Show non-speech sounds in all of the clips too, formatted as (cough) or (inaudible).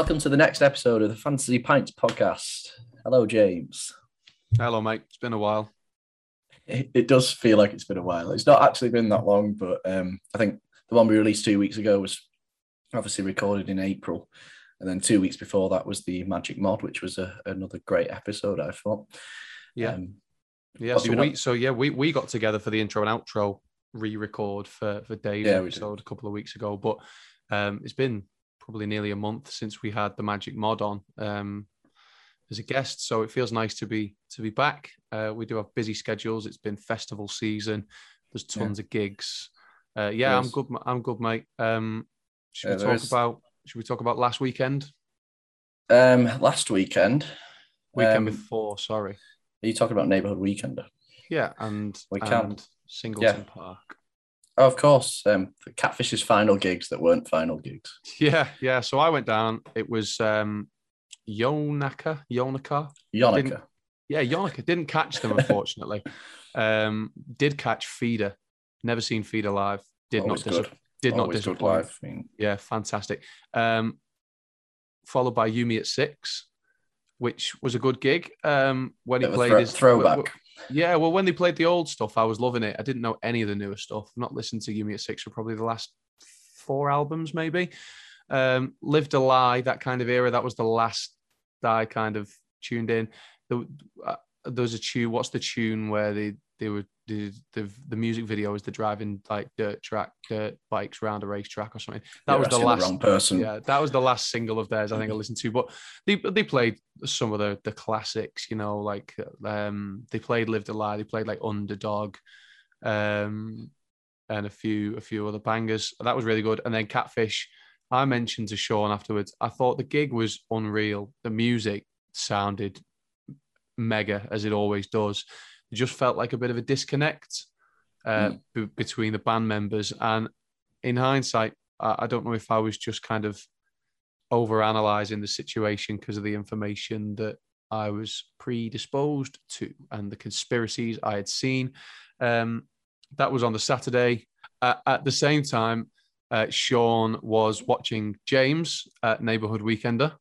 Welcome to the next episode of the Fantasy Pints podcast. Hello, James. Hello, mate. It's been a while. It, it does feel like it's been a while. It's not actually been that long, but um, I think the one we released two weeks ago was obviously recorded in April. And then two weeks before that was the Magic Mod, which was a, another great episode, I thought. Yeah. Um, Yeah. So we so yeah, we, we got together for the intro and outro re-record for, for Dave's Yeah, we did. a couple of weeks ago. But um it's been probably nearly a month since we had the Magic Mod on um as a guest. So it feels nice to be to be back. Uh we do have busy schedules. It's been festival season. There's Yeah. tons of gigs. Uh yeah, I'm good. I'm good, mate. Um should Yeah, we talk is. about should we talk about last weekend? um, last weekend, Weekend Um, before, sorry. are you talking about Neighbourhood Weekender? Yeah, and We can. and Singleton Park. Oh, of course. Um, the Catfish's final gigs that weren't final gigs. Yeah, yeah. So I went down. It was um Yonaka, Yonaka. Didn't- Yeah, Yonaka. Didn't catch them, (laughs) unfortunately. um, did catch Feeder. Never seen Feeder live. Did Always not dis- did not Always good disappoint. live. I mean, Yeah, fantastic. Um, followed by You Me at Six, which was a good gig. Um, when he played thro- his throwback. Yeah, well, when they played the old stuff, I was loving it. I didn't know any of the newer stuff. I've not listened to You Me at Six for probably the last four albums, maybe. Um, Lived a Lie, that kind of era. That was the last I kind of tuned in. There, uh, there was a tune. What's the tune where they they were the the, the music video was the driving like dirt track, dirt bikes around a racetrack or something. That was the last wrong person. yeah, that was the last single of theirs I think I listened to. But they they played some of the the classics, you know, like um they played Lived a Lie, they played like Underdog, um, and a few a few other bangers. That was really good. And then Catfish, I mentioned to Sean afterwards. I thought the gig was unreal. The music sounded mega as it always does. It just felt like a bit of a disconnect uh, be- between the band members. And in hindsight, I, I don't know if I was just kind of over analyzing the situation because of the information that I was predisposed to and the conspiracies I had seen. Um, that was on the Saturday. Uh, at the same time, uh, Sean was watching James at Neighborhood Weekender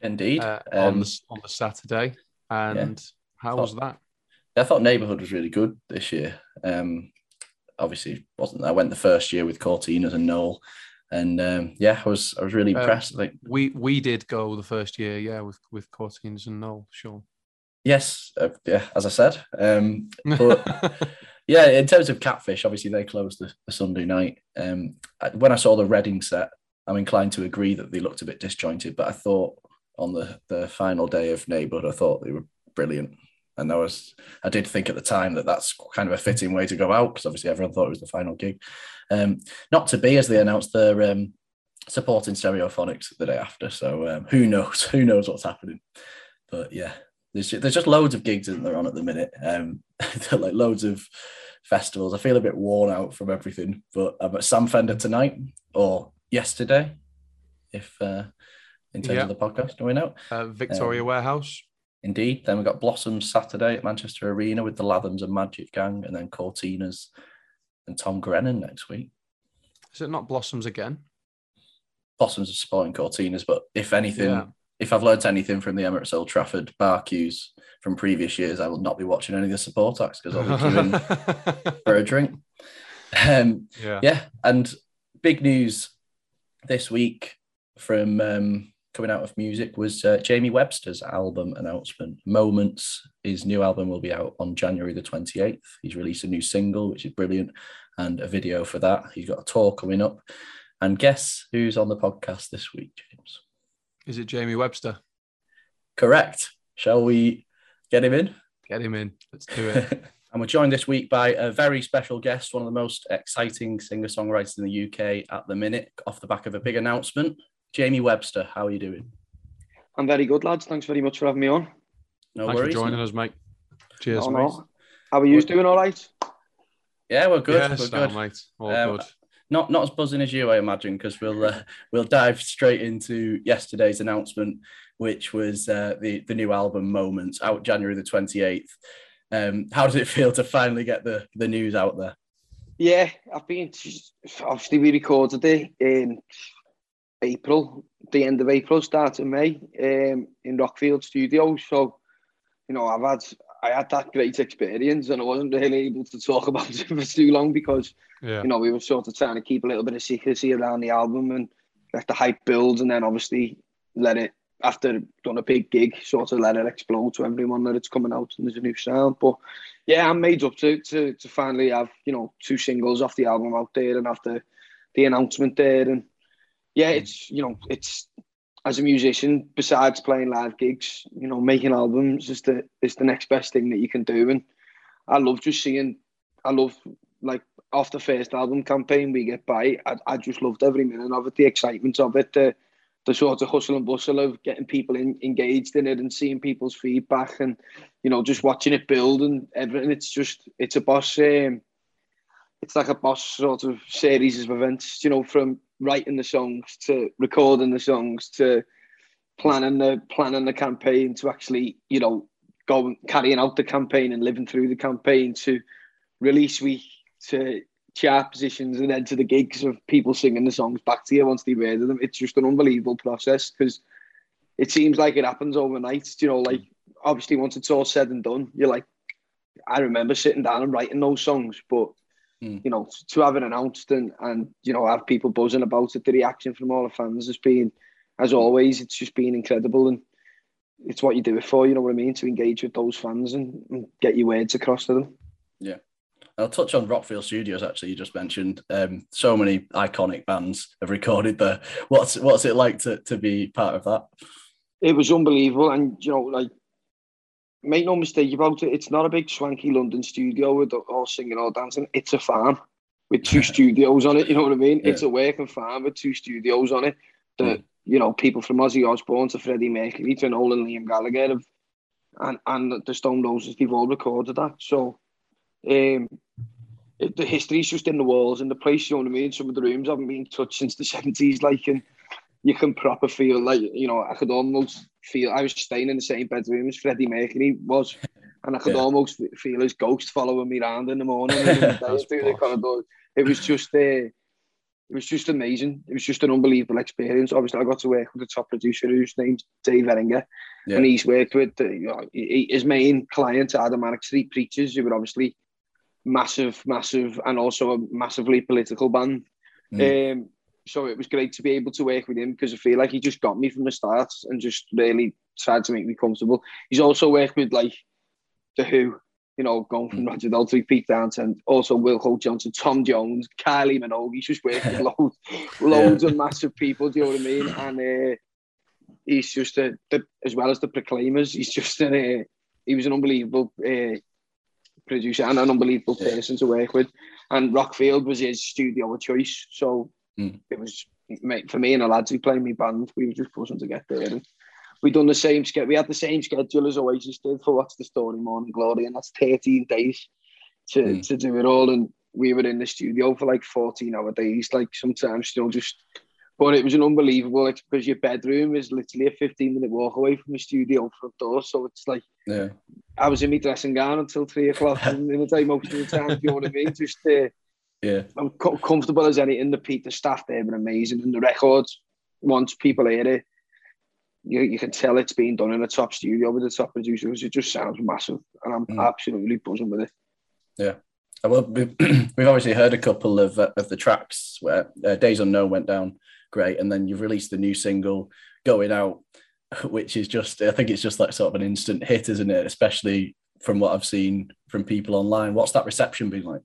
Indeed. uh, on Um, the on the Saturday. And how Thought- was that? I thought Neighbourhood was really good this year. Um, obviously, wasn't I went the first year with Courteeners and Noel, and um, yeah, I was I was really Um, impressed. Like, We we did go the first year, yeah, with with Courteeners and Noel, sure. yes, uh, yeah, as I said. Um, But- (laughs) yeah, in terms of Catfish, obviously they closed the, the Sunday night. Um, I- when I saw the Reading set, I'm inclined to agree that they looked a bit disjointed, but I thought on the the final day of Neighbourhood, I thought they were brilliant. And I was, I did think at the time that that's kind of a fitting way to go out because obviously everyone thought it was the final gig. Um, not to be as they announced their um, supporting Stereophonics the day after. So um, who knows? (laughs) Who knows what's happening? But yeah, there's ju- there's just loads of gigs that they're on at the minute. Um, (laughs) like loads of festivals. I feel a bit worn out from everything. But I'm at Sam Fender tonight or yesterday, if uh, in terms Yeah. of the podcast going out. uh, Victoria Um, Warehouse. Indeed. Then we've got Blossoms Saturday at Manchester Arena with the Lathams and Magic Gang, and then Courteeners and Tom Grennan next week. Is it not Blossoms again? Blossoms are supporting Courteeners, but if anything, Yeah. if I've learnt anything from the Emirates Old Trafford bar queues from previous years, I will not be watching any of the support acts because I'll be queuing (laughs) for a drink. Um, yeah. yeah, and big news this week from um, coming out of music was uh, Jamie Webster's album announcement. Moments, his new album will be out on January the 28th. He's released a new single, which is brilliant, and a video for that. He's got a tour coming up. And guess who's on the podcast this week, James? Is it Jamie Webster? Correct. Shall we get him in? Get him in. Let's do it. (laughs) and we're joined this week by a very special guest, one of the most exciting singer songwriters in the UK at the minute, off the back of a big announcement. Jamie Webster, how are you doing? I'm very good, lads. Thanks very much for having me on. No Thanks worries. for joining us, mate. Cheers, No, mate. no. How are you doing? All right? Yeah, we're good. Yes, we're no, good. mate. All Um, good. Not not as buzzing as you, I imagine, because we'll uh, (laughs) we'll dive straight into yesterday's announcement, which was uh, the the new album Moments out January the twenty eighth. Um, how does it feel to finally get the the news out there? Yeah, I've been. Obviously, we recorded it in April the end of April, start of May, um, in Rockfield Studios. So, you know, I've had I had that great experience, and I wasn't really able to talk (laughs) about it for too long because, yeah. you know, we were sort of trying to keep a little bit of secrecy around the album and let the hype build, and then obviously let it after done a big gig, sort of let it explode to everyone that it's coming out and there's a new sound. But yeah, I'm made up to to to finally have you know two singles off the album out there and after the announcement there and yeah, it's you know it's as a musician besides playing live gigs, you know, making albums is the is the next best thing that you can do and I love just seeing I love like off the first album campaign we get by I, I just loved every minute of it the excitement of it the the sort of hustle and bustle of getting people in, engaged in it and seeing people's feedback and you know just watching it build and everything. It's just it's a boss. Um, it's like a boss sort of series of events. You know, from writing the songs to recording the songs to planning the planning the campaign to actually you know going carrying out the campaign and living through the campaign to release week to chart positions and then to the gigs of people singing the songs back to you once they've heard them. It's just an unbelievable process because it seems like it happens overnight. You know, like obviously once it's all said and done, you're like, I remember sitting down and writing those songs, but mm. you know, to have it announced and and you know have people buzzing about it, the reaction from all the fans has been, as always, it's just been incredible and. It's what you do it for, you know what I mean, to engage with those fans and, and get your words across to them. Yeah, I'll touch on Rockfield Studios. Actually, you just mentioned um, so many iconic bands have recorded there. (laughs) What's what's it like to to be part of that? It was unbelievable, and you know, like make no mistake about it. It's not a big swanky London studio with all singing, all dancing. It's a farm with two studios on it. You know what I mean? Yeah. It's a working farm with two studios on it. That mm. you know, people from Ozzy Osbourne to Freddie Mercury to Nolan Liam Gallagher have, and and the Stone Roses, they've all recorded that. So um, it, the history's just in the walls and the place, you know what I mean? Some of the rooms haven't been touched since the 70s, like, and you can proper feel like, you know, I could almost feel I was staying in the same bedroom as Freddie Mercury was, and I could yeah. almost feel his ghost following me around in the morning. (laughs) the it was just, uh, it was just amazing. It was just an unbelievable experience. Obviously, I got to work with the top producer whose name's Dave Eringer, yeah. and he's worked with uh, you know, his main client, Manic Street Preachers, who were obviously massive, massive, and also a massively political band. Mm. Um, so it was great to be able to work with him because I feel like he just got me from the start and just really tried to make me comfortable. He's also worked with like the Who, you know, going from mm. Roger Daltrey, Pete Townshend, also Wilko Johnson, Tom Jones, Kylie Minogue. He's just worked with (laughs) loads, loads yeah. of massive people. Do you know what I mean? (laughs) And uh, he's just a, the, as well as the Proclaimers. He's just an, uh, he was an unbelievable uh, producer and an unbelievable person to work with. And Rockfield was his studio of choice. So mm. it was mate, for me and the lads who played me band, we were just pushing to get there. And we done the same schedule. We had the same schedule as Oasis did for What's the Story Morning Glory, and that's 13 days to, mm. to do it all. And we were in the studio for like 14 hour days, like sometimes still just but it was an unbelievable because your bedroom is literally a 15 minute walk away from the studio front door. So it's like, yeah, I was in my dressing gown until three o'clock and (laughs) in the day most of the time. If you know what I mean? Just uh, yeah, I'm co- comfortable as anything. The Peter staff there been amazing, and the records once people hear it, you, you can tell it's being done in a top studio with the top producers. It just sounds massive, and I'm mm. absolutely buzzing with it. Yeah. Well, (clears throat) we've obviously heard a couple of uh, of the tracks where uh, Days Unknown went down great. And then you've released the new single going out, which is just, I think it's just like sort of an instant hit, isn't it? Especially from what I've seen from people online. What's that reception been like?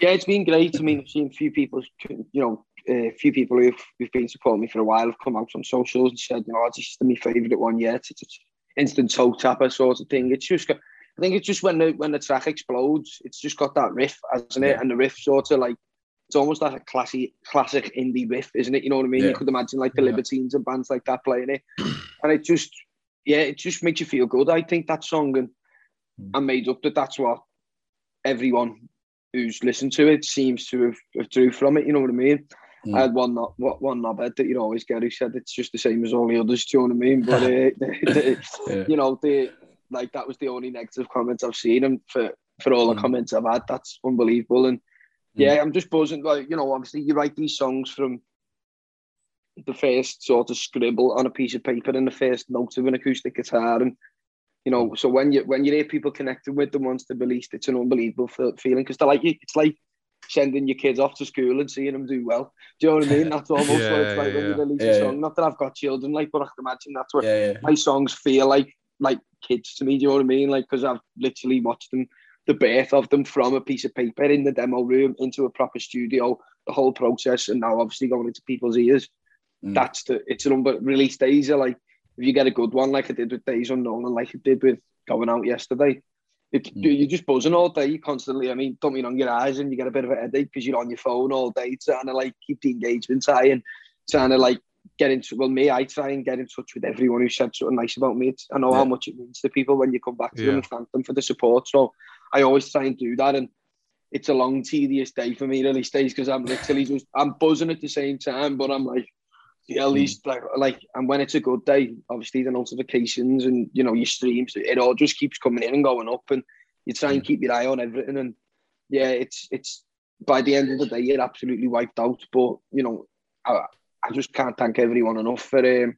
Yeah, it's been great. I mean, I've seen a few people, you know, a few people who've, who've been supporting me for a while have come out on socials and said, you know, it's just my favourite one yet. It's, it's instant toe tapper sort of thing. It's just, got, I think it's just when the when the track explodes, it's just got that riff, hasn't it? And the riff sort of like it's almost like a classic classic indie riff, isn't it? You know what I mean? Yeah. You could imagine like the yeah. Libertines and bands like that playing it, (clears throat) and it just yeah, it just makes you feel good. I think that song and mm. I made up that that's what everyone who's listened to it seems to have, have drew from it. You know what I mean? Mm. I had one not one knobhead that you always get who said it's just the same as all the others. Do you know what I mean? But (laughs) uh, the, the, yeah. you know, the like that was the only negative comments I've seen, and for for all the mm. comments I've had, that's unbelievable. And yeah, I'm just buzzing. Like you know, obviously you write these songs from the first sort of scribble on a piece of paper and the first note of an acoustic guitar and you know so when you when you hear people connecting with them once they're released it's an unbelievable feeling because they're like it's like sending your kids off to school and seeing them do well. Do you know what I mean? That's almost yeah, what it's like yeah, when you release yeah, a song. Not that I've got children like but I can imagine that's what my songs feel like like kids to me do you know what I mean? Like because I've literally watched them the birth of them from a piece of paper in the demo room into a proper studio the whole process and now obviously going into people's ears. Mm. That's the it's an but release days are like if you get a good one like I did with Days Unknown and like I did with going out yesterday, it, mm. you're just buzzing all day you constantly. I mean, don't mean on your eyes and you get a bit of a headache because you're on your phone all day trying to like keep the engagement high and trying to like get into well me I try and get in touch with everyone who said something nice about me. I know yeah. how much it means to people when you come back to yeah. them and thank them for the support. So I always try and do that and it's a long tedious day for me release days because I'm literally just I'm buzzing at the same time but I'm like at hmm. least like like and when it's a good day obviously the notifications and you know your streams it all just keeps coming in and going up and you try and hmm. keep your eye on everything and yeah it's it's by the end of the day you're absolutely wiped out but you know I, I just can't thank everyone enough for um,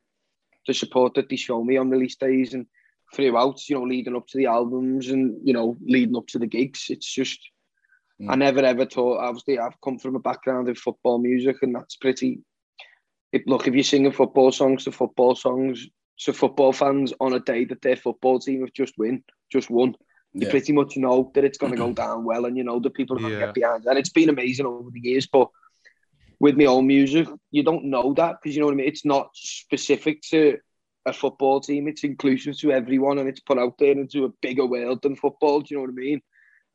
the support that they show me on release days and throughout you know leading up to the albums and you know leading up to the gigs it's just. I never ever thought obviously I've come from a background in football music and that's pretty if, look, if you're singing football songs to football songs to football fans on a day that their football team have just win, just won, you yeah. pretty much know that it's going to go down well, and you know that people are going to yeah. get behind. And it's been amazing over the years, but with my own music, you don't know that because you know what I mean. It's not specific to a football team; it's inclusive to everyone, and it's put out there into a bigger world than football. Do you know what I mean?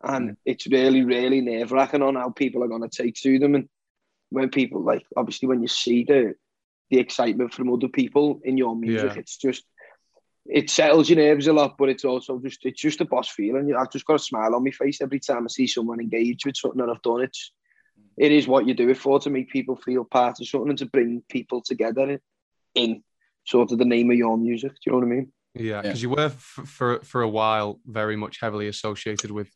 And mm. it's really, really nerve wracking on how people are going to take to them. And when people like, obviously, when you see the the excitement from other people in your music. Yeah. It's just it settles your nerves a lot, but it's also just it's just a boss feeling. I've just got a smile on my face every time I see someone engage with something that I've done. It's it is what you do it for to make people feel part of something and to bring people together in sort of the name of your music. Do you know what I mean? Yeah, because yeah. you were f- for for a while very much heavily associated with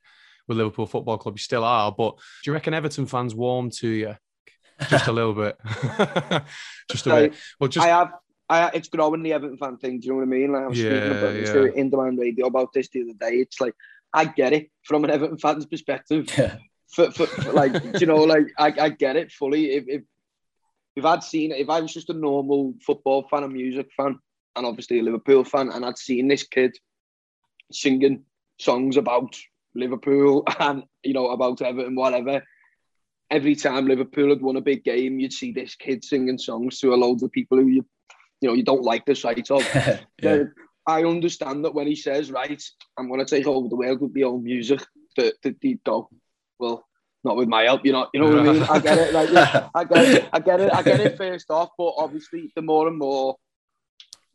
with Liverpool Football Club. You still are, but do you reckon Everton fans warm to you just a little bit. (laughs) just a bit. Well, just I have. I, it's growing the Everton fan thing. Do you know what I mean? Like I was yeah, speaking about yeah. this in demand radio about this the other day. It's like I get it from an Everton fan's perspective. (laughs) Yeah. For, for, for like, you know, like I, I get it fully. If, if if I'd seen if I was just a normal football fan, a music fan, and obviously a Liverpool fan, and I'd seen this kid singing songs about Liverpool (laughs) and you know about Everton, whatever, every time Liverpool had won a big game, you'd see this kid singing songs to a load of people who you, you know, you don't like the sight of. (laughs) yeah. I understand that when he says, "Right, I'm going to take over the world with my own music," that that deep go, well, not with my help, you know, you know what I mean? I get it, like, yeah, I get it, I get it, I get it. First off, but obviously, the more and more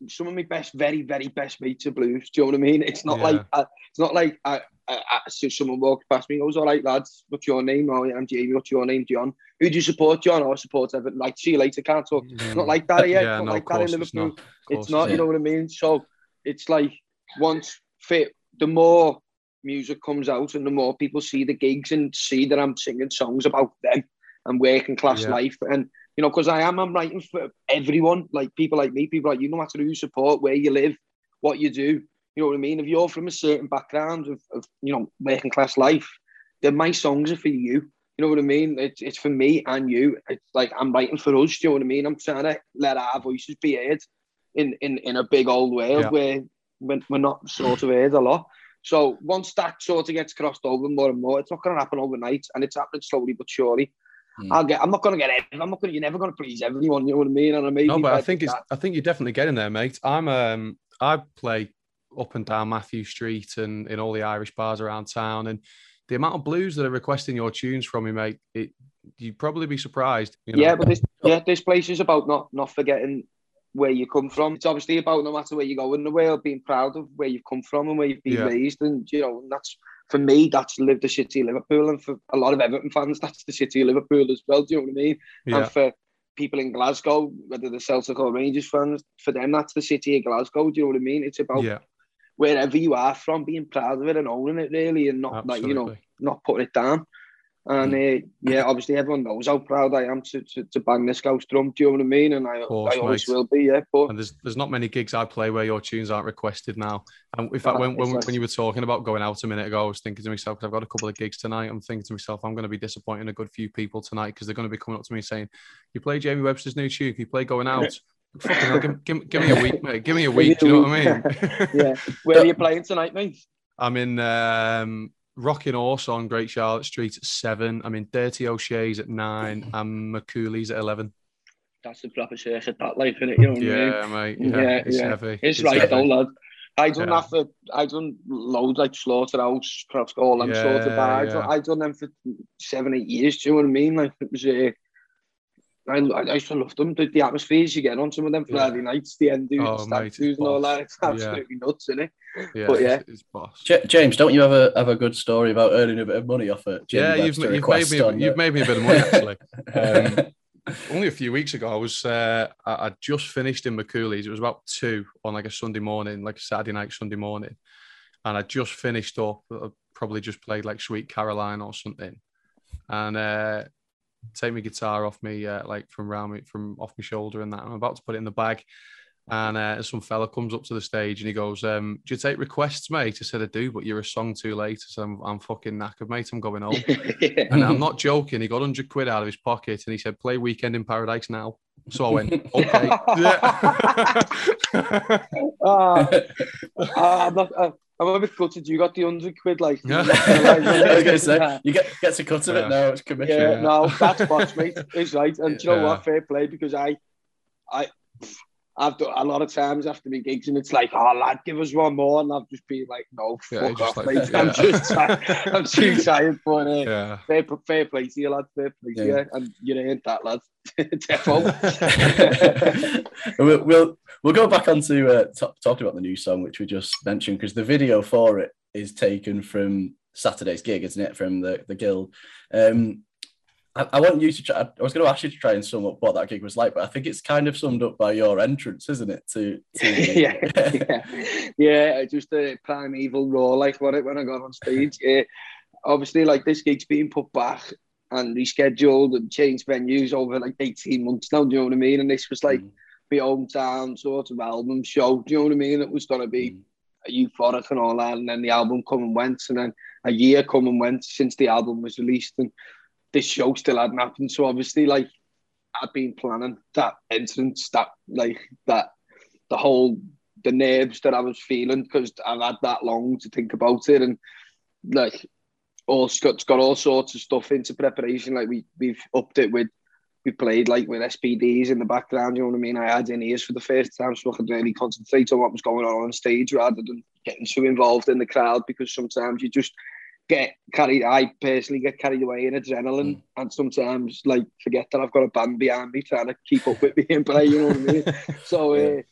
some of my best, very, very best mates are blues. Do you know what I mean? It's not yeah. like I, it's not like I, I, I, someone walked past me and goes, "All right, lads, what's your name?" Oh, I'm Jamie. What's your name, John? Who do you support, John? Or oh, support Everton? Like, see you later, can't talk. Mm. Not like that, yeah. yeah not no, like that in Liverpool. It's not. It's not you know what I mean? So it's like once fit, the more music comes out and the more people see the gigs and see that I'm singing songs about them and working class yeah. life and you know, because I am, I'm writing for everyone, like people like me, people like you, no matter who you support, where you live, what you do. You know what I mean? If you're from a certain background of, of you know, working class life, then my songs are for you. You know what I mean? It's, it's for me and you. It's like I'm writing for us. Do you know what I mean? I'm trying to let our voices be heard in, in, in a big old world yeah. where we're, we're not sort of heard a lot. So once that sort of gets crossed over more and more, it's not going to happen overnight, and it's happening slowly but surely. Mm. I'll get. I'm not going to get it. I'm not going. You're never going to please everyone. You know what I mean? And I mean. No, but I think it's. That. I think you're definitely getting there, mate. I'm. Um. I play up and down Mathew Street and in all the Irish bars around town, and the amount of blues that are requesting your tunes from me, mate. It. You'd probably be surprised. You know? Yeah, but this. Yeah, this place is about not not forgetting where you come from. It's obviously about no matter where you go in the world, being proud of where you've come from and where you've been yeah. raised, and you know that's for me, that's live the city of Liverpool, and for a lot of Everton fans, that's the city of Liverpool as well. Do you know what I mean? Yeah. And for people in Glasgow, whether they're Celtic or Rangers fans, for them, that's the city of Glasgow. Do you know what I mean? It's about yeah. Wherever you are from, being proud of it and owning it, really, and not like you know, not putting it down. And uh, yeah, obviously everyone knows how proud I am to, to, to bang this Scouse drum. Do you know what I mean? And I, course, I always mate. will be. Yeah, but And there's there's not many gigs I play where your tunes aren't requested now. And in fact, Ah, when, when, when you were talking about going out a minute ago, I was thinking to myself, because I've got a couple of gigs tonight, I'm thinking to myself, I'm going to be disappointing a good few people tonight because they're going to be coming up to me saying, You play Jamie Webster's new tune, you play Going Out? Fucking hell, give, give, give me a week, mate. Give me a (laughs) week. Do you know what I mean? (laughs) yeah, where are you playing tonight, mate? I'm in um, Rocking Horse on Great Charlotte Street at seven. I'm in Dirty O'Shea's at nine. and McCooley's at 11. That's the proper circuit, that life, innit? You know what I mean? Yeah, mate. Yeah, Yeah, it's yeah. heavy. It's, right heavy. though, lad. I done Yeah. that for I done loads like Slaughterhouse, perhaps all them Yeah, sort of bars. yeah. I done them for seven, eight years. Do you know what I mean? Like it was uh, I, I used to love them. The, the atmospheres you get on some of them Yeah. Friday nights, the end dudes, Oh, the stag mate, it's dudes and all that. It's Yeah. absolutely nuts, isn't it? Yeah, But yeah. it's, it's boss. J- James, don't you have a have a good story about earning a bit of money off it? yeah, you've, you've made me you've made me a bit of money actually. (laughs) Um, only a few weeks ago, I was uh, I I'd just finished in McCooley's. It was about two on like a Sunday morning, like a Saturday night, Sunday morning, and I just finished up. I probably just played like Sweet Caroline or something, and uh, take my guitar off me, uh, like from round me, from off my shoulder, and that. I'm about to put it in the bag. And uh, some fella comes up to the stage and he goes, um, "Do you take requests, mate?" I said, "I do, but you're a song too late." I said, "I'm, I'm fucking knackered, mate. I'm going home." yeah. (laughs) And I'm not joking. He got 100 quid out of his pocket and he said, play Weekend in Paradise now. So I went, (laughs) okay. Yeah. (laughs) Ah, ah, not, uh, I'm a bit gutted. You got the hundred quid, like. Yeah. (laughs) I was gonna say you get gets a cut of Yeah. it now. It's commission. Yeah, Yeah. no, that's (laughs) boss, mate. It's right. And do you know what? Fair play because I, I, I've done a lot of times after my gigs and it's like, oh lad, give us one more, and I've just been like, no, Yeah, fuck off, like- mate. I'm yeah. just. I'm too tired for it. yeah. Fair, fair play to you, lad. Fair play to Yeah. you, and you ain't that, lad. (laughs) (laughs) (laughs) We'll, we'll we'll go back onto uh, t- talking about the new song which we just mentioned because the video for it is taken from Saturday's gig, isn't it? From the the guild. Um, I, I want you to try. I was going to ask you to try and sum up what that gig was like, but I think it's kind of summed up by your entrance, isn't it? To, (laughs) to yeah, yeah, yeah. Just a primeval raw, like what it when I got on stage. (laughs) Yeah, obviously, like this gig's being put back and rescheduled and changed venues over like eighteen months now. Do you know what I mean? And this was like Mm, my hometown sort of album show. Do you know what I mean? It was gonna be mm, euphoric and all that, and then the album come and went, and then a year come and went since the album was released, and this show still hadn't happened. So obviously, like I'd been planning that entrance, that like that, the whole the nerves that I was feeling because I've had that long to think about it, and like all Scott's got all sorts of stuff into preparation. Like we we've upped it with. We played like with SPDs in the background, you know what I mean? I had in ears for the first time so I could really concentrate on what was going on on stage rather than getting too involved in the crowd because sometimes you just get carried I personally get carried away in adrenaline and sometimes like forget that I've got a band behind me trying to keep up with me and play, you know what I mean? (laughs) So Yeah. uh,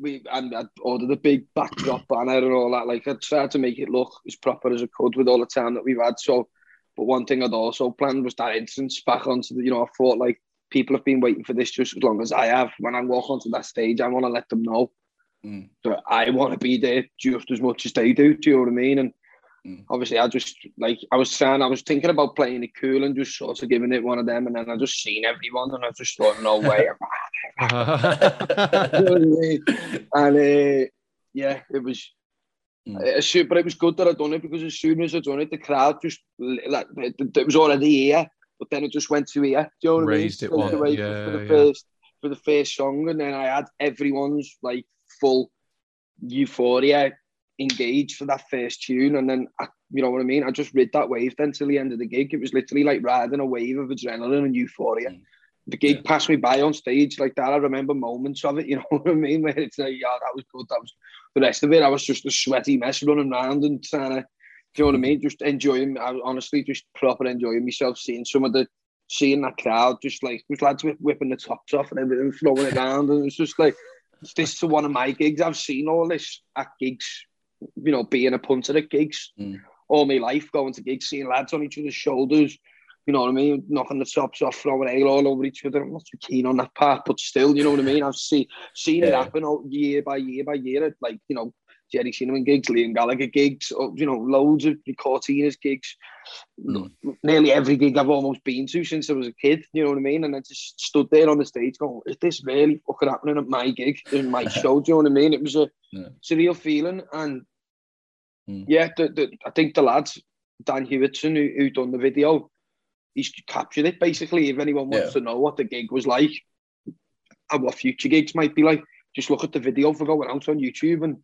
we and I ordered a big backdrop banner and all that. Like I tried to make it look as proper as I could with all the time that we've had. So but one thing I'd also planned was that entrance back onto the, you know, I thought like people have been waiting for this just as long as I have. When I walk onto that stage, I want to let them know mm, that I want to be there just as much as they do. Do you know what I mean? And Mm. obviously, I just like I was saying, I was thinking about playing it cool and just sort of giving it one of them, and then I just seen everyone, and I just thought, no (laughs) way. (laughs) (laughs) you know what I mean? and uh, yeah, it was. Mm. Uh, but it was good that I done it because as soon as I done it, the crowd just like it, it was already here, but then it just went to here. Do you know what Raised I it mean? Straight one, yeah, for the yeah. first for the first song, and then I had everyone's like full euphoria engaged for that first tune, and then I, you know what I mean. I just rid that wave then till the end of the gig. It was literally like riding a wave of adrenaline and euphoria. Mm. The gig Yeah. passed me by on stage like that. I remember moments of it. You (laughs) know what I mean? Where it's like, yeah, that was good. That was the rest of it. I was just a sweaty mess running around and trying to. Do you know what I mean? Just enjoying. I was honestly just proper enjoying myself, seeing some of the, seeing that crowd, just like with lads whipping the tops off and everything, throwing it around, and it's just like this is one of my gigs. I've seen all this at gigs, you know, being a punter at gigs Mm. all my life, going to gigs, seeing lads on each other's shoulders. You know what I mean? Knocking the tops off, throwing ale all over each other. I'm not too keen on that part, but still, you know what I mean? I've seen seen it happen all, year by year by year. At, like you know, Gerry Cinnamon gigs, Liam Gallagher gigs, you know, loads of Courteeners gigs. Mm. Nearly every gig I've almost been to since I was a kid, you know what I mean? And I just stood there on the stage going, is this really fucking happening at my gig, in my (laughs) show? Do you know what I mean? It was a yeah. surreal feeling. And mm. yeah, the, the, I think the lads, Dan Hewitson, who, who done the video, he's captured it basically. If anyone wants yeah. to know what the gig was like and what future gigs might be like, just look at the video for going out on YouTube and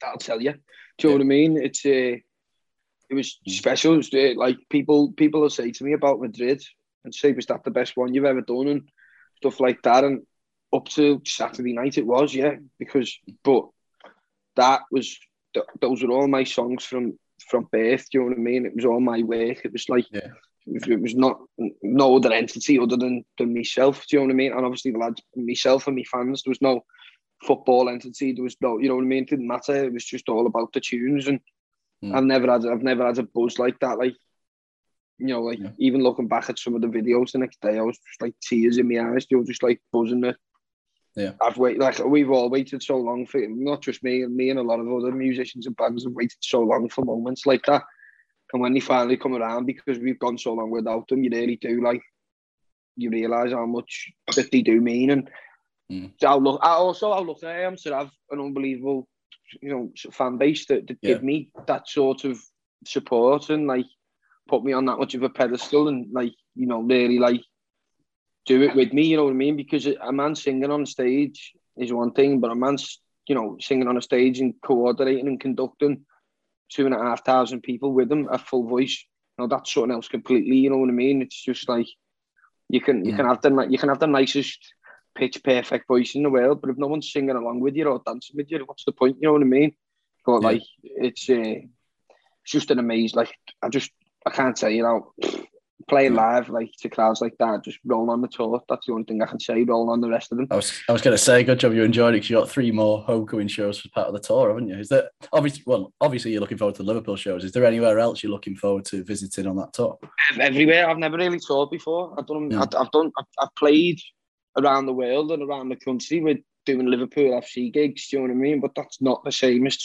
that'll tell you. Do you yeah. know what I mean? It's uh, it was mm. special. It was, uh, like people people will say to me about Madrid and say, "Was that the best one you've ever done?" and stuff like that. And up to Saturday night, it was yeah, because but that was those were all my songs from from birth. Do you know what I mean? It was all my work. It was like. Yeah. It was not no other entity other than, than myself. Do you know what I mean? And obviously the lads, myself and my fans. There was no football entity. There was no, you know what I mean. It didn't matter. It was just all about the tunes, and mm. I've never had, I've never had a buzz like that. Like, you know, like yeah. even looking back at some of the videos the next day, I was just like tears in my eyes. You were just like buzzing it. Yeah, I've waited. Like we've all waited so long for not just me and me and a lot of other musicians and bands have waited so long for moments like that. And when they finally come around, because we've gone so long without them, you really do like you realise how much that they do mean. And Mm. So I look, I also I look at am to have an unbelievable, you know, fan base that, that yeah. give me that sort of support and like put me on that much of a pedestal and like you know really like do it with me. You know what I mean? Because a man singing on stage is one thing, but a man's you know singing on a stage and coordinating and conducting two and a half thousand people with them at full voice. You know that's something else completely. You know what I mean? It's just like you can you can have the you can have the nicest pitch perfect voice in the world, but if no one's singing along with you or dancing with you, what's the point? You know what I mean? But yeah. like, it's uh, it's just an amazing. Like, I just I can't say you know, playing live like to crowds like that, just roll on the tour. That's the only thing I can say. Roll on the rest of them. I was I was gonna say, good job you enjoyed it because you got three more homecoming shows for part of the tour, haven't you? Is that obviously well, obviously you're looking forward to the Liverpool shows. Is there anywhere else you're looking forward to visiting on that tour? Everywhere. I've never really toured before. I've done. Yeah. I've, I've done. I've, I've played around the world and around the country with doing Liverpool FC gigs, do you know what I mean? But that's not the same as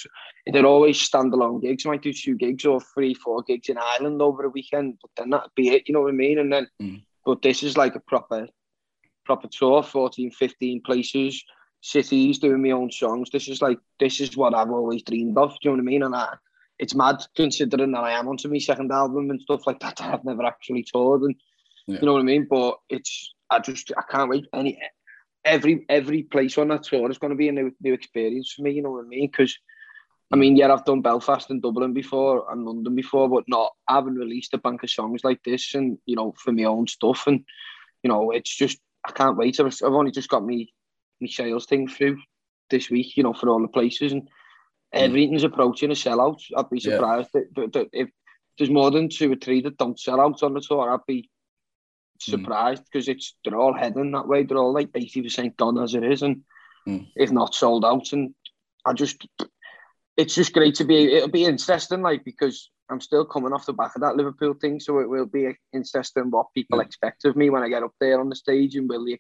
they're always standalone gigs. I might do two gigs or three, four gigs in Ireland over a weekend, but then that'd be it, you know what I mean? And then, mm. but this is like a proper, proper tour, 14, 15 places, cities, doing my own songs. This is like, this is what I've always dreamed of, do you know what I mean? And I, it's mad considering that I am onto my second album and stuff like that. I've never actually toured and, yeah. you know what I mean? But it's, I just I can't wait. Any every every place on that tour is going to be a new new experience for me. You know what I mean? Because I mean, yeah, I've done Belfast and Dublin before and London before, but not I haven't released a bank of songs like this, and you know, for my own stuff, and you know, it's just I can't wait. I've, I've only just got me my sales thing through this week, you know, for all the places, and everything's approaching a sellout. I'd be surprised yeah. that, that, if there's more than two or three that don't sell out on the tour. I'd be Mm. Surprised because mm. it's they're all heading that way. They're all like eighty percent gone as it is, and mm. if not sold out. And I just, it's just great to be. It'll be interesting, like because I'm still coming off the back of that Liverpool thing, so it will be interesting what people yeah. expect of me when I get up there on the stage, and will they,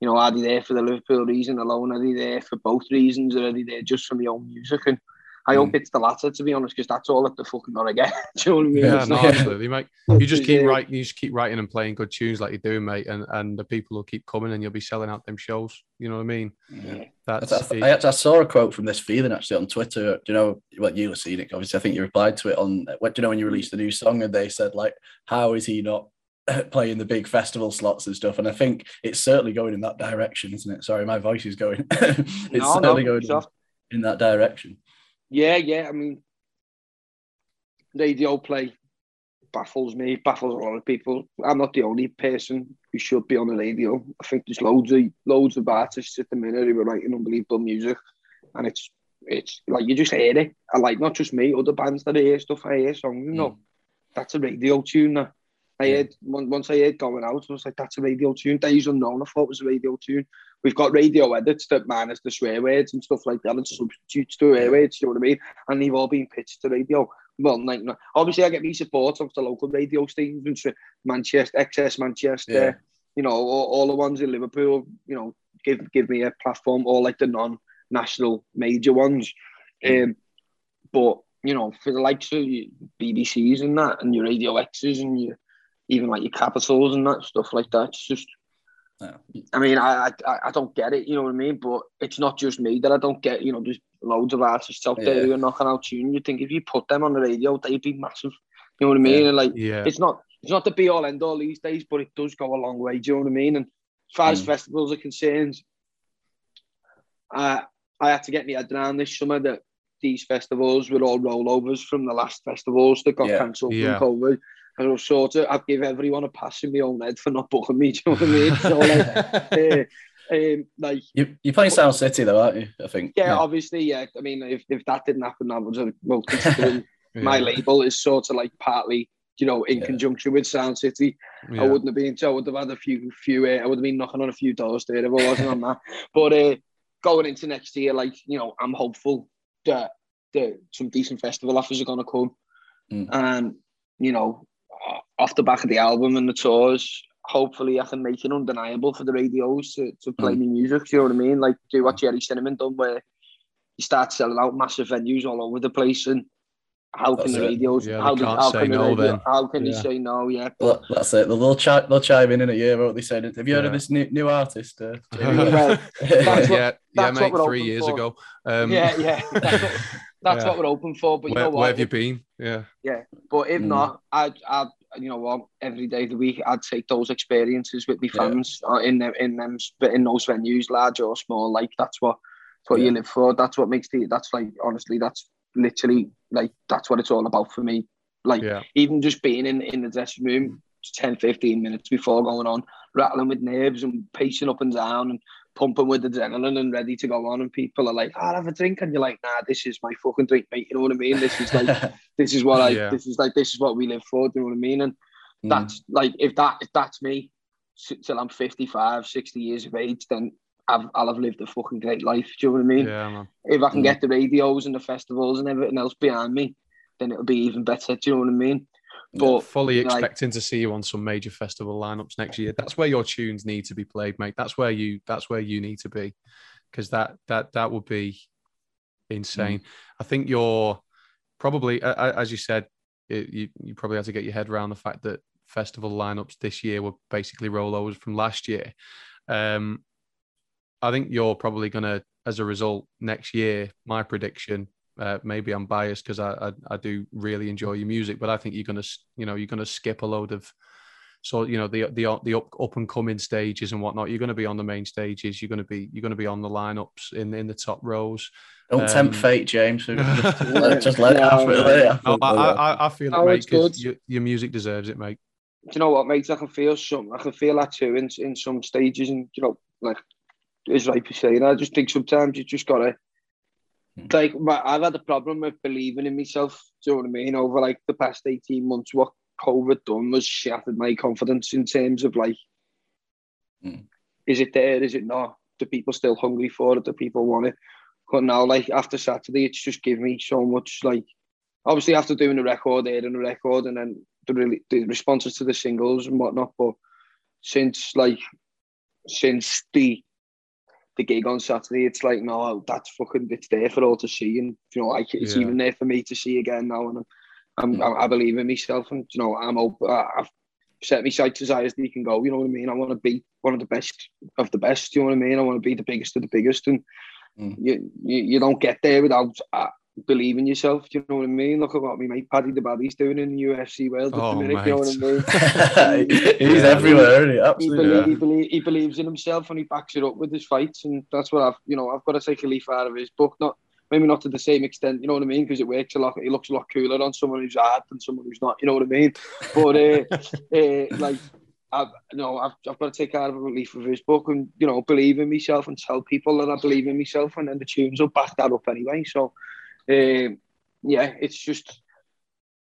you know, are they there for the Liverpool reason alone? Are they there for both reasons, or are they there just for my own music? And I hope mm. it's the latter, to be honest, because that's all that the fucking gonna (laughs) get. Do you know what I mean? Yeah, no, absolutely, mate. (laughs) You just keep writing, you just keep writing and playing good tunes like you're doing, mate, and and the people will keep coming, and you'll be selling out them shows. You know what I mean? Yeah. That's. I, I, I, saw a quote from this feeling actually on Twitter. Do you know what you were seeing it? Obviously, I think you replied to it on. What do you know when you released the new song, and they said like, "How is he not (laughs) playing the big festival slots and stuff. And I think it's certainly going in that direction, isn't it? Sorry, my voice is going. it's no, certainly no, going in, in, that direction. Yeah, yeah. I mean, radio play baffles me, baffles a lot of people. I'm not the only person who should be on the radio. I think there's loads of loads of artists at the minute who are writing unbelievable music, and it's it's like you just hear it. I like not just me, other bands that I hear stuff. I hear songs, you know, mm. that's a radio tune. That I heard once I heard going out, I was like, that's a radio tune. Days unknown, I thought it was a radio tune. We've got radio edits that manage the swear words and stuff like that and substitutes to air words, you know what I mean? And they've all been pitched to radio. Well, like, obviously, I get me support of the local radio stations, Manchester, XS Manchester, yeah. you know, all, all, the ones in Liverpool, you know, give give me a platform, or like the non national major ones. Um, but you know, for the likes of BBCs and that, and your Radio X's and your even like your Capitals and that stuff like that, it's just. Yeah. I mean, I, I I don't get it, you know what I mean. But it's not just me that I don't get. You know, there's loads of artists out there Yeah. who are knocking out tune. You think if you put them on the radio, they'd be massive. You know what I mean? Yeah. And like, Yeah. it's not it's not the be all end all these days, but it does go a long way. Do you know what I mean? And as far as Mm. festivals are concerned, I I had to get my head around this summer that these festivals were all rollovers from the last festivals that got Yeah. cancelled Yeah. from COVID. And I was sort of I'd give everyone a pass in my own head for not booking me. (laughs) Do you know what I mean? So like, uh, um, like You, you're playing Sound City though, aren't you? I think. yeah, obviously, yeah. I mean, if, if that didn't happen, that would have, well considering (laughs) my label is sort of like partly, you know, in Yeah. conjunction with Sound City. Yeah. I wouldn't have been. so I would have had a few, few. Uh, I would have been knocking on a few doors there if I wasn't on that. (laughs) But uh, going into next year, like you know, I'm hopeful that, that some decent festival offers are going to come, Mm. and you know, off the back of the album and the tours, hopefully I can make it undeniable for the radios to, to play Mm. me music. Do you know what I mean? Like do what Gerry Cinnamon done, where you start selling out massive venues all over the place and. How can That's the it. radios? Yeah, how, do- can't how say can the no radio- then. How can Yeah. they say no? Yeah, Well, that's it. They'll, they'll, chi- they'll chime in in a year, won't they? Saying, "Have you heard of this new, new artist?" Uh, (laughs) Jamie Well, (laughs) that's what- yeah, yeah, that's what mate. Three years for. ago. Um, yeah, yeah. (laughs) That's what, Yeah. what we're open for. But you where, know where have you been? Yeah. Yeah. But if Mm. not, I'd, I'd, you know what? Every day of the week, I'd take those experiences with my fans uh, in them, in them, in those venues, large or small. Like that's what, that's what Yeah. you live for. That's what makes the. That's like honestly, that's literally like that's what it's all about for me. Like Yeah. even just being in in the dressing room 10, 15 minutes before going on, rattling with nerves and pacing up and down and pumping with adrenaline and ready to go on. And people are like, I'll have a drink. And you're like, nah, this is my fucking drink, mate. You know what I mean? This is like, (laughs) this is what I, Yeah. this is like, this is what we live for. Do you know what I mean? And Mm. that's like, if that, if that's me till I'm 55, 60 years of age, then I've, I'll have lived a fucking great life. Do you know what I mean? Yeah. If I can Mm. get the radios and the festivals and everything else behind me, then it'll be even better. Do you know what I mean? But Fully like- expecting to see you on some major festival lineups next year. That's where your tunes need to be played, mate. That's where you. That's where you need to be, because that that that would be insane. I think you're probably, as you said, it, you you probably had to get your head around the fact that festival lineups this year were basically rollovers from last year. Um, I think you're probably going to, as a result, next year, my prediction, uh, maybe I'm biased because I, I I do really enjoy your music, but I think you're going to, you know, you're going to skip a load of, so you know the the the up, up and coming stages and whatnot. You're going to be on the main stages. You're going to be you're going to be on the lineups in in the top rows. Don't tempt Um, fate, James. (laughs) Just let, just let it No, happen. no. It happen. No, I, I, I feel it, Oh, mate. good. Your, your music deserves it, mate. do you know what, mate? I can feel some. I can feel that too in in some stages, and you know, like it's like you saying. I just think sometimes you just gotta. Hmm. Like my, I've had a problem with believing in myself. Do you know what I mean? Over like the past eighteen months, what COVID done was shattered my confidence in terms of like, Hmm. is it there? Is it not? Do people still hungry for it? Do people want it? But now, like after Saturday, it's just given me so much. Like, obviously after doing the record, airing the record, and then the really the responses to the singles and whatnot. But since like since the the gig on Saturday, it's like no, that's fucking it's there for all to see, and you know, like it's Yeah. even there for me to see again now, and I'm, I'm I believe in myself, and you know, I'm open. I've set my sights as high as they can go. You know what I mean? I want to be one of the best of the best. You know what I mean? I want to be the biggest of the biggest, and Mm. you, you you don't get there without. Uh, Believing yourself, do you know what I mean? Look at what me mate Paddy the Baddy's doing in the UFC world at Oh, the minute. You know what I mean? (laughs) (laughs) He's Yeah. everywhere, isn't he? he, Absolutely. believe, Yeah. he, believe, he believes in himself and he backs it up with his fights and that's what I've you know I've got to take a leaf out of his book not maybe not to the same extent you know what I mean because it works a lot he looks a lot cooler on someone who's hard than someone who's not you know what I mean but uh, (laughs) uh, like I've you know I've, I've got to take out of a leaf of his book and you know believe in myself and tell people that I believe in myself and then the tunes will back that up anyway so um, yeah it's just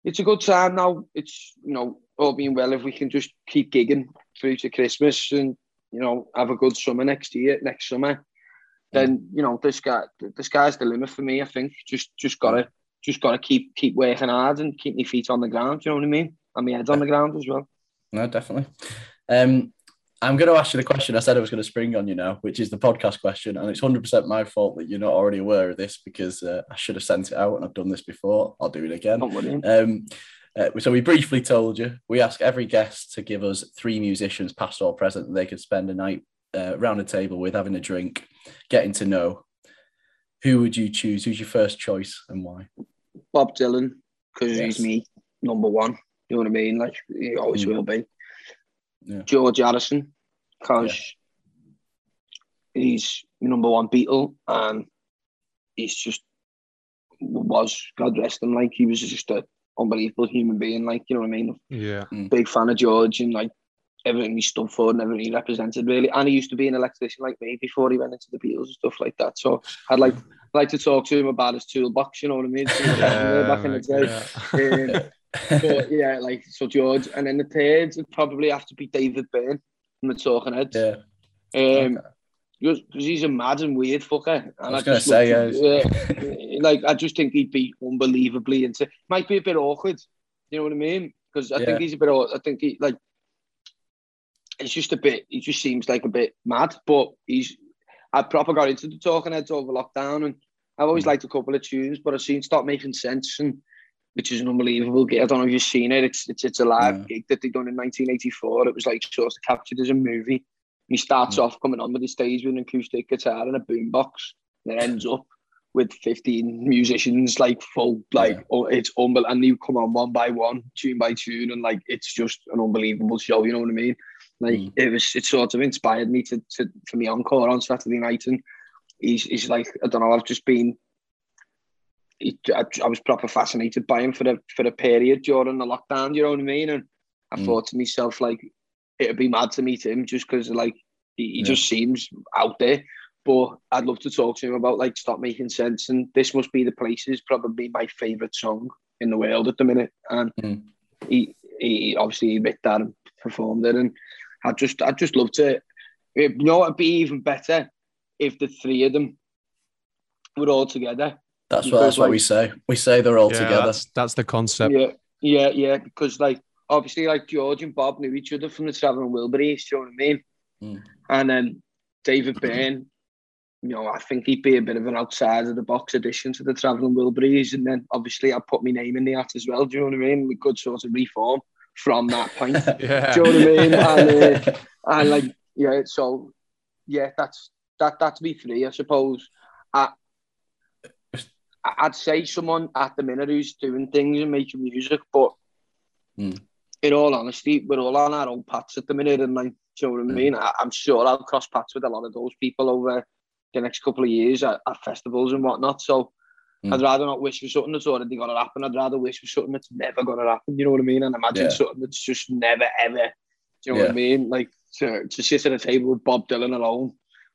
it's a good time now. It's you know all being well if we can just keep gigging through to Christmas and you know have a good summer next year, next summer. Then you know this guy, the sky's the limit for me. I think just just gotta just gotta keep keep working hard and keep my feet on the ground. You know what I mean? And my head on the ground as well. No, definitely. Um, I'm going to ask you the question I said I was going to spring on you now, which is the podcast question, and it's 100% my fault that you're not already aware of this because uh, I should have sent it out, and I've done this before. I'll do it again. Um, uh, so we briefly told you we ask every guest to give us three musicians, past or present, that they could spend a night uh, around a table with, having a drink, getting to know. Who would you choose? Who's your first choice and why? Bob Dylan, because yes. he's me number one. You know what I mean? Like he always mm. will be. Yeah. George Harrison, because yeah. he's number one Beatle and he's just was God rest him. Like he was just a unbelievable human being. Like you know what I mean? Yeah. Mm. Big fan of George and like everything he stood for and everything he represented really. And he used to be an electrician like me before he went into the Beatles and stuff like that. So I'd like like to talk to him about his toolbox. You know what I mean? Yeah, (laughs) back in the day. Yeah. Um, but (laughs) yeah, like so George, and then the third would probably have to be David Byrne from the Talking Heads. Yeah. Um, because he's a mad and weird fucker. And I was going to say, yeah, (laughs) like I just think he'd be unbelievably into. Might be a bit awkward, you know what I mean? Because I yeah. think he's a bit. I think he like. It's just a bit. He just seems like a bit mad, but he's. I proper got into the Talking Heads over lockdown, and I've always mm. liked a couple of tunes, but I've seen Stop Making Sense and which is an unbelievable gig. I don't know if you've seen it. It's it's, it's a live yeah. gig that they done in 1984. It was like sort of captured as a movie. He starts yeah. off coming on with the stage with an acoustic guitar and a boombox. And it ends up with 15 musicians, like full, like yeah. oh, it's unbelievable. And you come on one by one, tune by tune, and like it's just an unbelievable show. You know what I mean? Like mm. it was, it sort of inspired me to, to for me encore on Saturday night, and he's he's like I don't know. I've just been he, I, I, was proper fascinated by him for a for a period during the lockdown. You know what I mean? And I mm. thought to myself like it'd be mad to meet him just because like he, he yeah. just seems out there. But I'd love to talk to him about like stop making sense. And this must be the place. places probably my favorite song in the world at the minute. And mm. he he obviously wrote that and performed it. And I just I just love to. You know, it'd be even better if the three of them were all together that's what that's like, what we say. We say they're all yeah, together. That's, that's the concept. Yeah, yeah, yeah. Because like obviously, like George and Bob knew each other from the Travelling Wilburys. Do you know what I mean? Mm. And then David Byrne, you know, I think he'd be a bit of an outside of the box addition to the Travelling Wilburys. And then obviously, I put my name in the hat as well. Do you know what I mean? We could sort of reform from that point. (laughs) yeah. Do you know what I mean? And, uh, and like, yeah. So yeah, that's that. That's me three, I suppose. I, I'd say someone at the minute who's doing things and making music, but mm. in all honesty, we're all on our own paths at the minute, and like, do you know what I hmm. mean? Mm. I, am sure I'll cross paths with a lot of those people over the next couple of years at, at festivals and whatnot. So mm. I'd rather not wish for something that's already going to happen. I'd rather wish for something that's never going to happen. You know what I mean? And imagine yeah. something that's just never ever. Do you know yeah. what I mean? Like to, to sit at a table with Bob Dylan alone,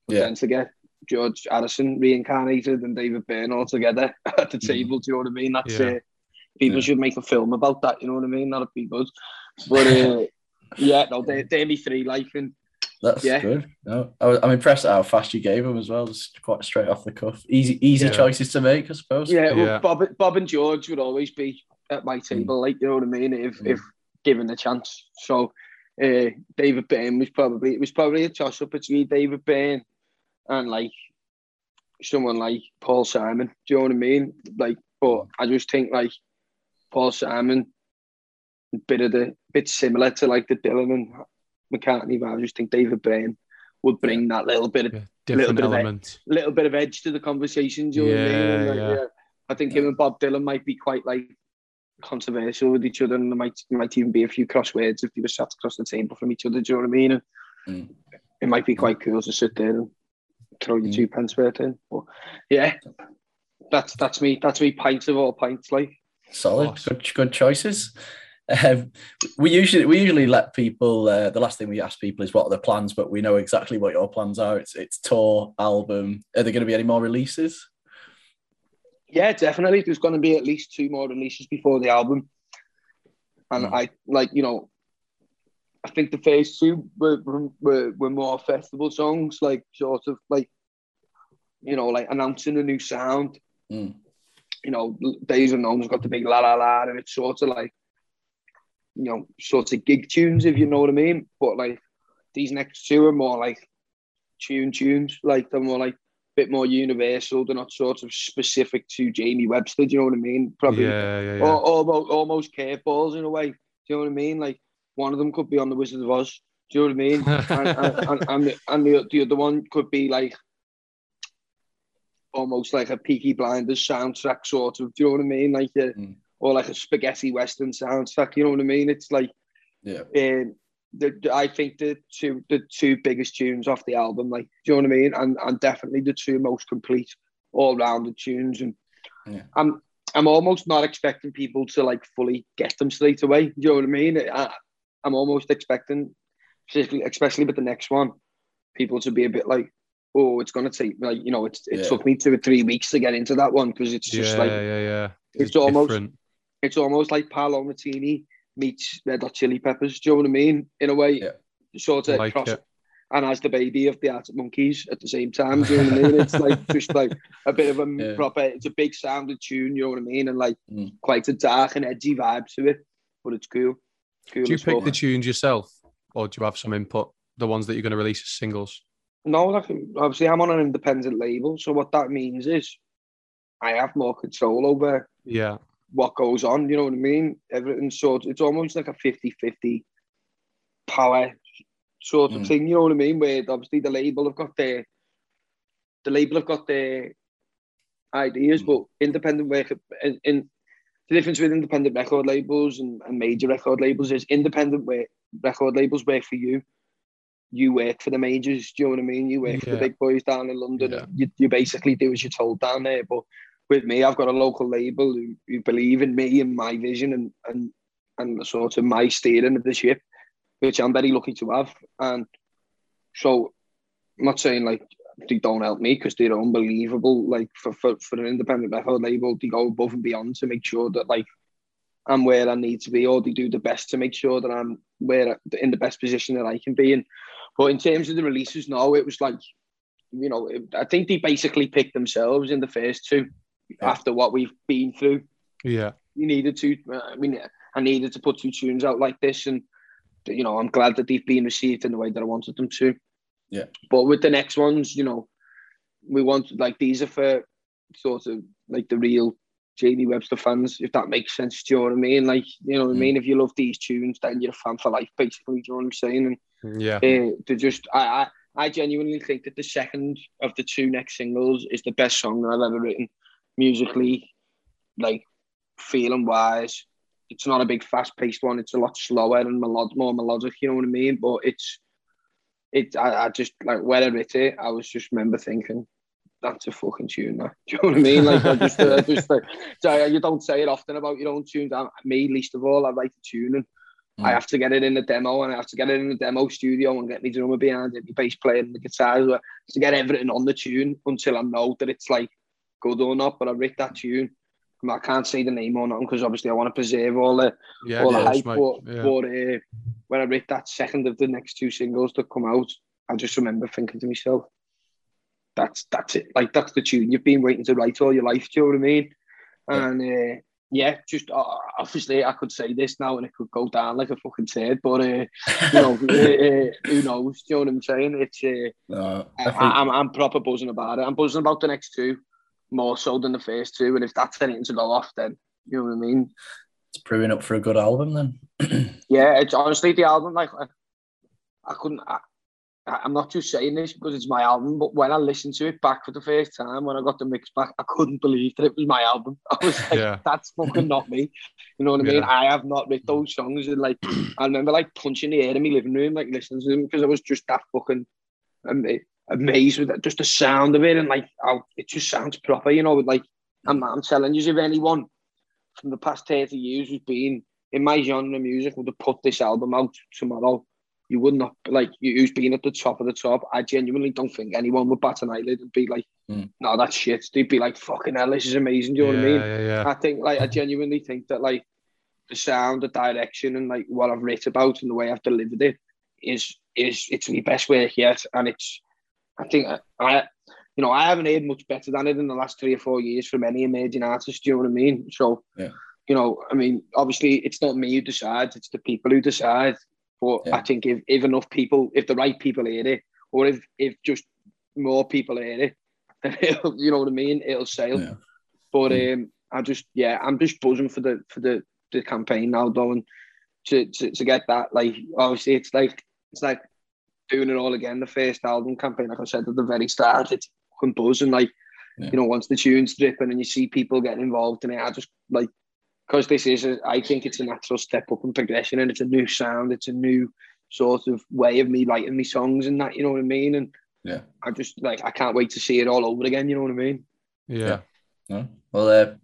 yeah. then to get George Harrison reincarnated and David Byrne all together (laughs) at the mm. table. Do you know what I mean? That's yeah. it. People yeah. should make a film about that. You know what I mean? That'd be good. But uh, (laughs) yeah, no, they they're me three life and. That's yeah. good. No, I am I'm impressed at how fast you gave them as well. Just quite straight off the cuff. Easy, easy yeah. choices to make, I suppose. Yeah, well, Bob, Bob and George would always be at my table, mm. like you know what I mean, if mm. if given the chance. So, uh, David Byrne was probably it was probably a toss up between David Byrne and like someone like Paul Simon. Do you know what I mean? Like, but I just think like Paul Simon, a bit of the bit similar to like the Dylan and McCartney. But I just think David Byrne would bring that little bit of yeah, little bit element. of little bit of edge to the conversation. Do you know yeah, what I mean? Like, yeah. yeah. I think him and Bob Dylan might be quite like controversial with each other, and there might might even be a few crosswords if they were sat across the table from each other. Do you know what I mean? And mm. It might be quite cool to sit there and throw your mm. two pence worth in. But yeah, that's that's me. That's me. Pints of all pints, like solid, good, good choices. Um, we usually we usually let people. Uh, the last thing we ask people is what are the plans, but we know exactly what your plans are. It's it's tour, album. Are there going to be any more releases? Yeah, definitely. There's going to be at least two more releases before the album, and mm. I like you know I think the first two were, were, were more festival songs, like sort of like, you know, like announcing a new sound. Mm. You know, Days Unknown's got the big la la la, and it's sort of like, you know, sort of gig tunes, if you know what I mean. But like, these next two are more like tune tunes, like they're more like a bit more universal. They're not sort of specific to Jamie Webster. Do you know what I mean? Probably yeah, yeah, yeah. Or, almost almost curveballs in a way. Do you know what I mean? Like one of them could be on the Wizard of Oz. Do you know what I mean? (laughs) and, and, and, and, the, and the, the other one could be like almost like a Peaky Blinders soundtrack, sort of. Do you know what I mean? Like a, Mm. or like a spaghetti western soundtrack. You know what I mean? It's like Yeah. um, the, I think the two the two biggest tunes off the album, like do you know what I mean? And and definitely the two most complete all rounded tunes. And Yeah. I'm I'm almost not expecting people to like fully get them straight away. Do you know what I mean? I, I'm almost expecting, especially especially with the next one, people to be a bit like, oh, it's gonna take like you know, it's it Yeah. took me two or three weeks to get into that one because it's just yeah, like yeah, yeah. it's almost different. it's almost like Paolo Nutini meets Red Hot Chili Peppers. Do you know what I mean? In a way, Yeah. sort of Like cross it. and as the baby of the Arctic Monkeys at the same time. Do you know what I mean? It's like (laughs) just like a bit of a Yeah. proper. It's a big sounded tune. You know what I mean? And like Mm. quite a dark and edgy vibe to it, but it's cool. It's cool Do you pick fuck. the tunes yourself, or do you have some input? The ones that you're going to release as singles. No, like obviously I'm on an independent label, so what that means is I have more control over Yeah, what goes on, you know what I mean? Everything sort it's almost like a 50-50 power sort of Mm. thing, you know what I mean? Where obviously the label have got their the label have got their ideas, Mm. but independent work in, in the difference with independent record labels and, and major record labels is independent work, record labels work for you. You work for the majors, do you know what I mean? You work for the big boys down in London. Yeah. You, you basically do as you're told down there. But with me, I've got a local label who, who believe in me and my vision and and and sort of my steering of the ship, which I'm very lucky to have. And so, I'm not saying like they don't help me because they're unbelievable. Like for, for for an independent record label, they go above and beyond to make sure that like I'm where I need to be, or they do the best to make sure that I'm where in the best position that I can be in. But in terms of the releases, no, it was like, you know, it- I think they basically picked themselves in the first two Yeah. after what we've been through. yeah, You needed to, I mean, I needed to put two tunes out like this, and you know, I'm glad that they've been received in the way that I wanted them to. Yeah. But with the next ones, you know, we want like these are for sort of like the real Jamie Webster fans, if that makes sense. Do you know what I mean? Like, you know what I Mm. mean? If you love these tunes, then you're a fan for life, basically. Do you know what I'm saying? And yeah, uh, to just I, I I genuinely think that the second of the two next singles is the best song that I've ever written musically, like feeling wise. It's not a big fast paced one. It's a lot slower and melod- more melodic. You know what I mean? But it's it. I, I just like when I wrote it, I was just remember thinking. That's a fucking tune, now. (laughs) Do you know what I mean? Like, I just, I just, like, so you don't say it often about your own tunes. I, me, least of all, I write a tune and I Mm. have to get it in the demo and I have to get it in the demo studio and get my drummer behind it, my bass player and the guitars well, to get everything on the tune until I know that it's like good or not. But I write that tune. I can't say the name or nothing because obviously I want to preserve all the yeah. all the hype. But, yeah. but uh, when I writ that second of the next two singles that come out, I just remember thinking to myself, "That's that's it. Like that's the tune you've been waiting to write all your life." Do you know what I mean? And uh, yeah, just uh, obviously I could say this now and it could go down like a fucking turd, but uh, you know, (laughs) uh, uh, who knows? Do you know what I'm saying? It's uh, No, I I, think, I'm I'm proper buzzing about it. I'm buzzing about the next two more so than the first two, and if that's anything to go off, then you know what I mean. it's brewing up for a good album then. (clears throat) Yeah, it's honestly the album. Like I, I couldn't. I, I'm not just saying this because it's my album, but when I listened to it back for the first time, when I got the mix back, I couldn't believe that it was my album. (laughs) I was like, Yeah. "That's fucking not me." You know what I mean? Yeah. I have not written those songs, and like (clears throat) I remember like punching the air in my living room, like listening to them because I was just that fucking ama- amazed with it, just the sound of it, and like how it just sounds proper. You know, with like I'm, I'm telling you, if anyone from the past 30 years who's been in my genre of music would have put this album out tomorrow, you would not like you who's been at the top of the top. I genuinely don't think anyone would bat an eyelid and be like, Mm. no, that's shit. They'd be like, fucking hell, this is amazing. Do you know what I mean? Yeah, yeah, yeah. I think like I (laughs) genuinely think that like the sound, the direction, and like what I've written about and the way I've delivered it is is it's my best work yet, and it's I think I, I you know I haven't heard much better than it in the last three or four years from any emerging artist. Do you know what I mean? So Yeah. you know, I mean, obviously it's not me who decides; it's the people who decide. But Yeah. I think if, if enough people, if the right people hear it, or if if just more people hear it, (laughs) then it'll, you know what I mean, it'll sail. Yeah. But um, I just yeah, I'm just buzzing for the for the the campaign now, though, and to, to to get that like obviously it's like it's like doing it all again. The first album campaign, like I said at the very start, it's fucking buzzing. Like Yeah. you know, once the tune's dripping and you see people getting involved in it, I just like because this is, a, I think it's a natural step up and progression, and it's a new sound, it's a new sort of way of me writing me songs and that. You know what I mean? And Yeah. I just like I can't wait to see it all over again. You know what I mean? Yeah. No? Well, uh,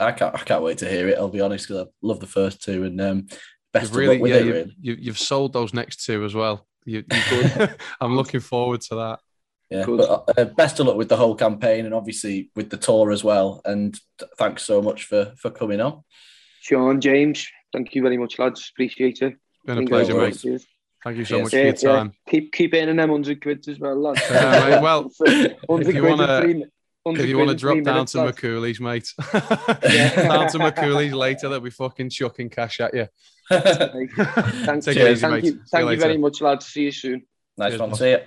I can't. I can't wait to hear it. I'll be honest, because I love the first two, and um, best You've really, of luck with yeah, it. you, Really. you, you've sold those next two as well. You, you good. (laughs) I'm looking forward to that. Yeah, Good. but uh, best of luck with the whole campaign, and obviously with the tour as well. And th- thanks so much for for coming on. Sean, James, thank you very much, lads. Appreciate it. Been a pleasure, mate. Cheers. Thank you so Cheers. much for your Yeah, yeah. time. Keep keep earning them hundred quids as well, lads. (laughs) Yeah, mate, well, (laughs) if you wanna- If you want to drop down minutes, to lads. McCooley's, mate, (laughs) Yeah. down to McCooley's later, they'll be fucking chucking cash at you. Thank, Take you, easy, thank mate. you, See you you very much, lads. See you soon. nice Cheers, one. See you.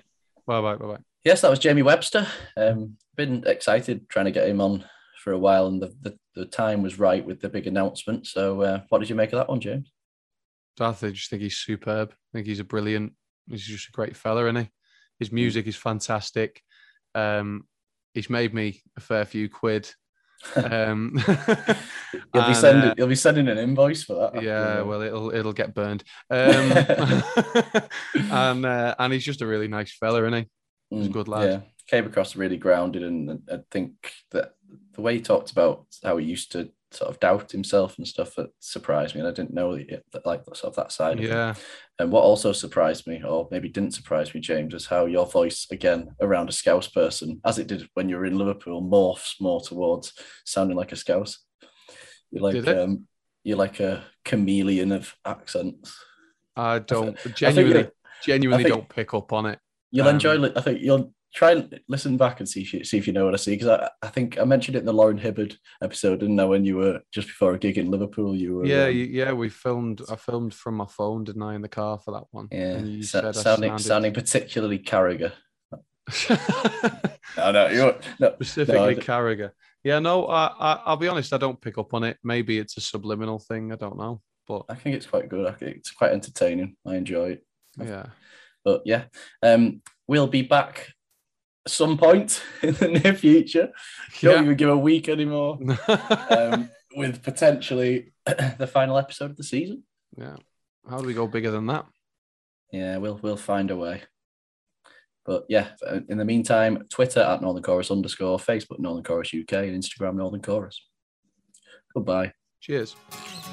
Bye bye. Bye bye. Yes, that was Jamie Webster. Um, been excited trying to get him on for a while, and the, the, the time was right with the big announcement. So, uh, what did you make of that one, James? I think- just think he's superb. I think he's a brilliant. He's just a great fella, isn't he? His music is fantastic. Um, he's made me a fair few quid. (laughs) Um, (laughs) You'll be and, sending uh, you'll be sending an invoice for that. yeah, uh, well, it'll it'll get burned. (laughs) Um, and uh, and he's just a really nice fella, isn't he? he's a mm, good lad. Yeah, came across really grounded, and I think that the way he talked about how he used to sort of doubt himself and stuff that surprised me, and I didn't know that, that like sort of that side. Of. Yeah, And what also surprised me, or maybe didn't surprise me, James, is how your voice, again, around a Scouse person, as it did when you were in Liverpool, morphs more towards sounding like a Scouse. You're like um, you're like a chameleon of accents. I don't think genuinely you- genuinely I think- don't pick up on it. You'll Um, enjoy. I think you'll try and listen back and see if you see if you know what I see. Because I, I think I mentioned it in the Lauren Hibberd episode, didn't I? When you were just before a gig in Liverpool, you were Yeah, um, you- yeah, we filmed. I filmed from my phone, didn't I, in the car for that one? yeah, And you sa- said I sounding sounding particularly Carragher. (laughs) No, no, you're no, specifically d- Carragher. Yeah, no, I, I, I'll be honest. I don't pick up on it. Maybe it's a subliminal thing. I don't know, but I think it's quite good. I think it's quite entertaining. I enjoy it. yeah, But yeah, um, we'll be back some point (laughs) in the near future. Don't yeah. even give a week anymore. (laughs) Um, with potentially (clears throat) the final episode of the season. yeah. How do we go bigger than that? Yeah, we'll we'll find a way. But yeah, in the meantime, Twitter at Northern Chorus underscore, Facebook Northern Chorus UK, and Instagram Northern Chorus. Goodbye. Cheers. Cheers.